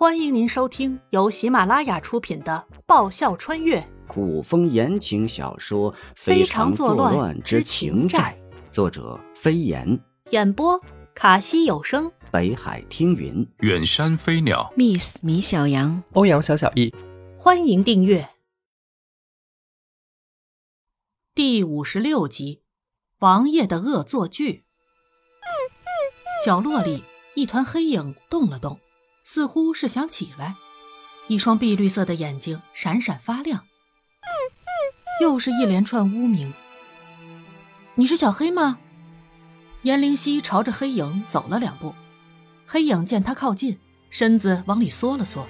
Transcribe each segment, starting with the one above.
欢迎您收听由喜马拉雅出品的《爆笑穿越古风言情小说《非常作乱之情债》，作者飞檐，演播卡西有声，北海听云，远山飞鸟，Miss 米小羊，欧阳小小易。欢迎订阅第五十六集《王爷的恶作剧》。角落里，一团黑影动了动。似乎是想起来，一双碧绿色的眼睛闪闪发亮。又是一连串污名。你是小黑吗？颜灵溪朝着黑影走了两步，黑影见他靠近，身子往里缩了缩。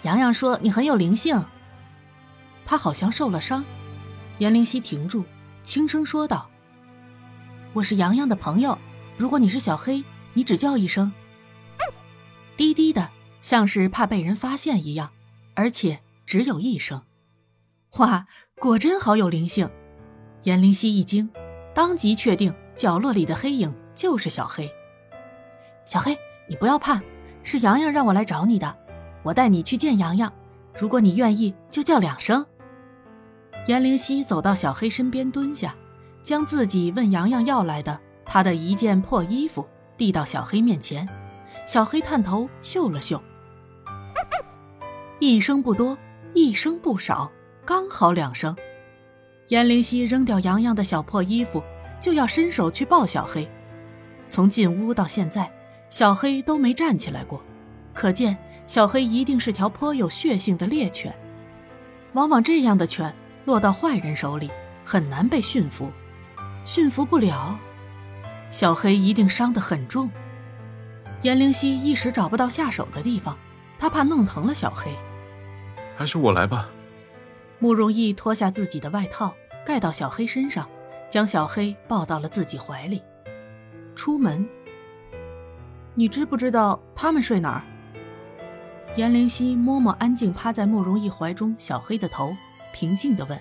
洋洋说你很有灵性。他好像受了伤。颜灵溪停住，轻声说道：“我是洋洋的朋友，如果你是小黑，你只叫一声。”低低的，像是怕被人发现一样，而且只有一声。哇，果真好有灵性！颜灵溪一惊，当即确定角落里的黑影就是小黑。小黑，你不要怕，是洋洋让我来找你的，我带你去见洋洋。如果你愿意，就叫两声。颜灵溪走到小黑身边，蹲下，将自己问洋洋要来的他的一件破衣服递到小黑面前。小黑探头嗅了嗅，一声不多，一声不少，刚好两声。颜灵溪扔掉洋洋的小破衣服，就要伸手去抱小黑。从进屋到现在，小黑都没站起来过，可见小黑一定是条颇有血性的猎犬。往往这样的犬落到坏人手里，很难被驯服，驯服不了，小黑一定伤得很重。颜灵溪一时找不到下手的地方，他怕弄疼了小黑。还是我来吧。慕容易脱下自己的外套盖到小黑身上，将小黑抱到了自己怀里。出门，你知不知道他们睡哪儿？颜灵溪摸摸安静趴在慕容易怀中小黑的头，平静地问：“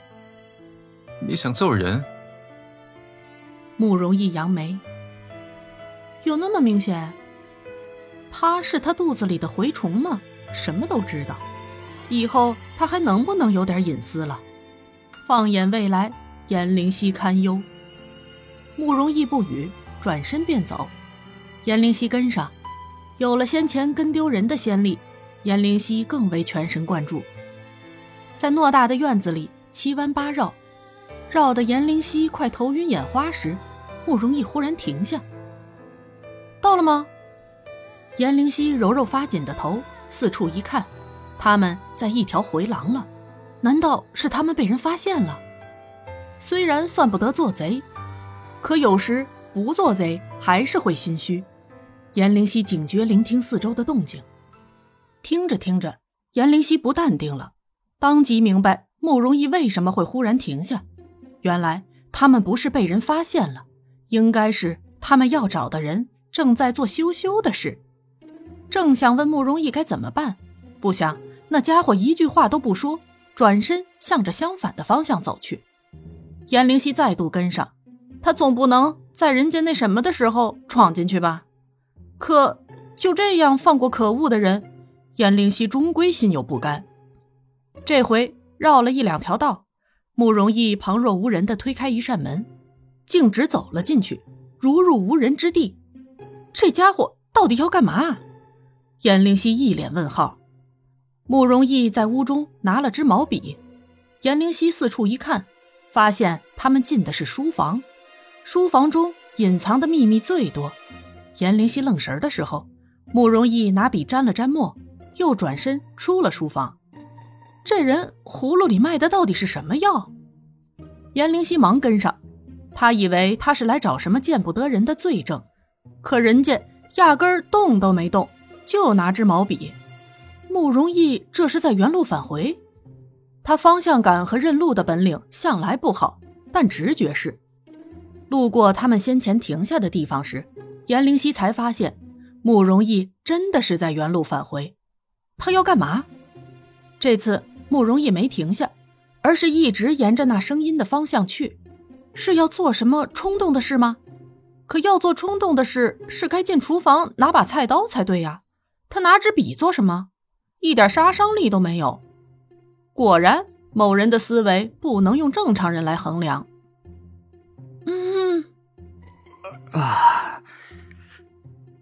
你想揍人？”慕容易扬眉：“有那么明显？”他是他肚子里的蛔虫吗？什么都知道，以后他还能不能有点隐私了？放眼未来，颜灵溪堪忧。慕容易不语，转身便走。颜灵溪跟上，有了先前跟丢人的先例，颜灵溪更为全神贯注。在偌大的院子里七弯八绕，绕得颜灵溪快头晕眼花时，慕容易忽然停下。到了吗？颜灵溪揉揉发紧的头，四处一看，他们在一条回廊了。难道是他们被人发现了？虽然算不得做贼，可有时不做贼还是会心虚。颜灵溪警觉聆听四周的动静，听着听着，颜灵溪不淡定了，当即明白慕容易为什么会忽然停下。原来他们不是被人发现了，应该是他们要找的人正在做羞羞的事。正想问慕容易该怎么办，不想那家伙一句话都不说，转身向着相反的方向走去。颜灵溪再度跟上，他总不能在人家那什么的时候闯进去吧？可就这样放过可恶的人，颜灵溪终归心有不甘。这回绕了一两条道，慕容易旁若无人地推开一扇门，径直走了进去，如入无人之地。这家伙到底要干嘛？颜灵溪一脸问号，慕容易在屋中拿了支毛笔，颜灵溪四处一看，发现他们进的是书房，书房中隐藏的秘密最多。颜灵溪愣神的时候，慕容易拿笔沾了沾墨，又转身出了书房。这人葫芦里卖的到底是什么药？颜灵溪忙跟上，他以为他是来找什么见不得人的罪证，可人家压根儿动都没动。就拿支毛笔，慕容易这是在原路返回。他方向感和认路的本领向来不好，但直觉是。路过他们先前停下的地方时，颜灵溪才发现，慕容易真的是在原路返回。他要干嘛？这次慕容易没停下，而是一直沿着那声音的方向去，是要做什么冲动的事吗？可要做冲动的事，是该进厨房拿把菜刀才对呀。他拿支笔做什么？一点杀伤力都没有。果然，某人的思维不能用正常人来衡量。嗯，啊，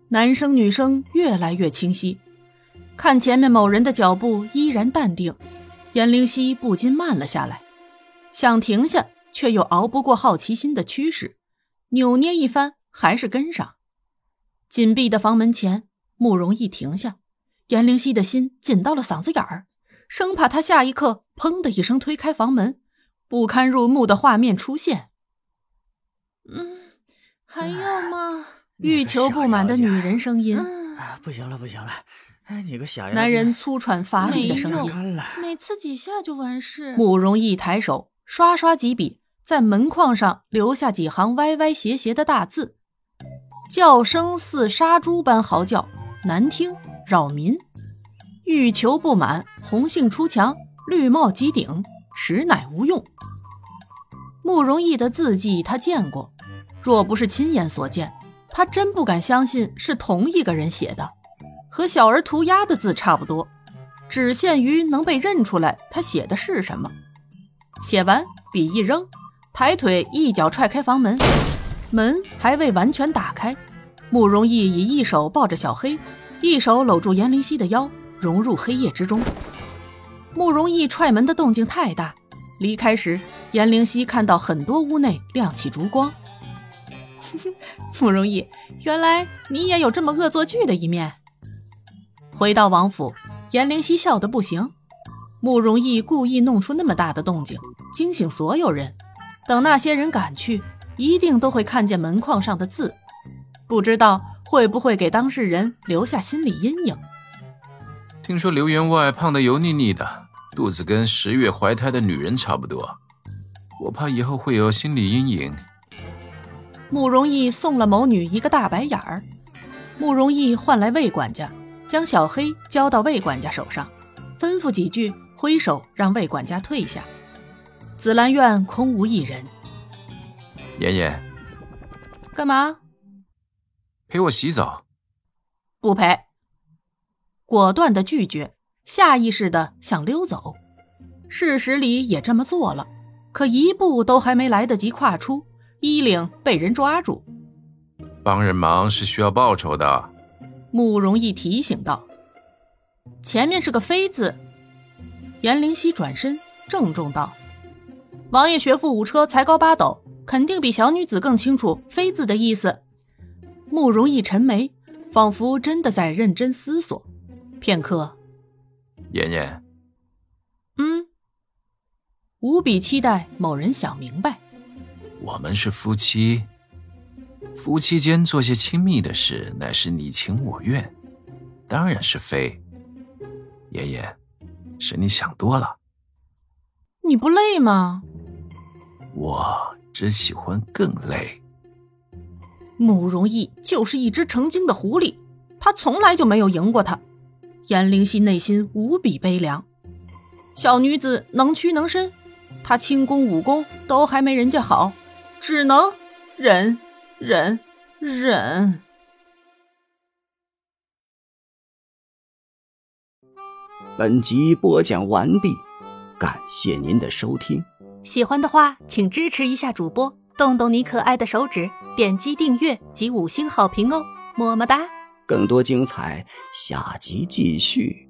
男声女声越来越清晰，看前面某人的脚步依然淡定，颜灵溪不禁慢了下来，想停下，却又熬不过好奇心的驱使，扭捏一番，还是跟上。紧闭的房门前，慕容易停下，颜灵溪的心紧到了嗓子眼儿，生怕他下一刻砰的一声推开房门，不堪入目的画面出现。嗯，还要吗？欲求不满的女人声音。啊不行了，不行了，哎，你个小男人粗喘乏力的声音。每次几下就完事。慕容易抬手刷刷几笔，在门框上留下几行歪歪斜斜的大字。叫声似杀猪般嚎叫，难听扰民。欲求不满，红杏出墙，绿帽击顶，实乃无用。慕容易的字迹他见过，若不是亲眼所见，他真不敢相信是同一个人写的，和小儿涂鸦的字差不多，只限于能被认出来他写的是什么。写完，笔一扔，抬腿一脚踹开房门。门还未完全打开，慕容易以一手抱着小黑，一手搂住颜灵犀的腰，融入黑夜之中。慕容易踹门的动静太大，离开时，颜灵犀看到很多屋内亮起烛光。慕容易，原来你也有这么恶作剧的一面。回到王府，颜灵犀笑得不行。慕容易故意弄出那么大的动静，惊醒所有人。等那些人赶去。一定都会看见门框上的字，不知道会不会给当事人留下心理阴影。听说刘员外胖得油腻腻的，肚子跟十月怀胎的女人差不多，我怕以后会有心理阴影。慕容易送了某女一个大白眼儿，慕容易换来魏管家，将小黑交到魏管家手上，吩咐几句，挥手让魏管家退下。紫兰院空无一人。妍妍，干嘛？陪我洗澡？不陪。果断的拒绝，下意识的想溜走。事实里也这么做了，可一步都还没来得及跨出，衣领被人抓住。帮人忙是需要报酬的。慕容易提醒道：“前面是个妃字。”颜灵犀转身郑重道：“王爷学富五车，才高八斗。”肯定比小女子更清楚“妃”字的意思。慕容逸沉眉，仿佛真的在认真思索。片刻，妍妍，嗯，无比期待某人想明白。我们是夫妻，夫妻间做些亲密的事，乃是你情我愿，当然是非。妍妍，是你想多了。你不累吗？我。只喜欢更累。慕容易就是一只成精的狐狸，他从来就没有赢过他。颜灵犀内心无比悲凉。小女子能屈能伸，她轻功武功都还没人家好，只能忍忍忍。本集播讲完毕，感谢您的收听。喜欢的话，请支持一下主播，动动你可爱的手指，点击订阅及五星好评哦，么么哒！更多精彩，下集继续。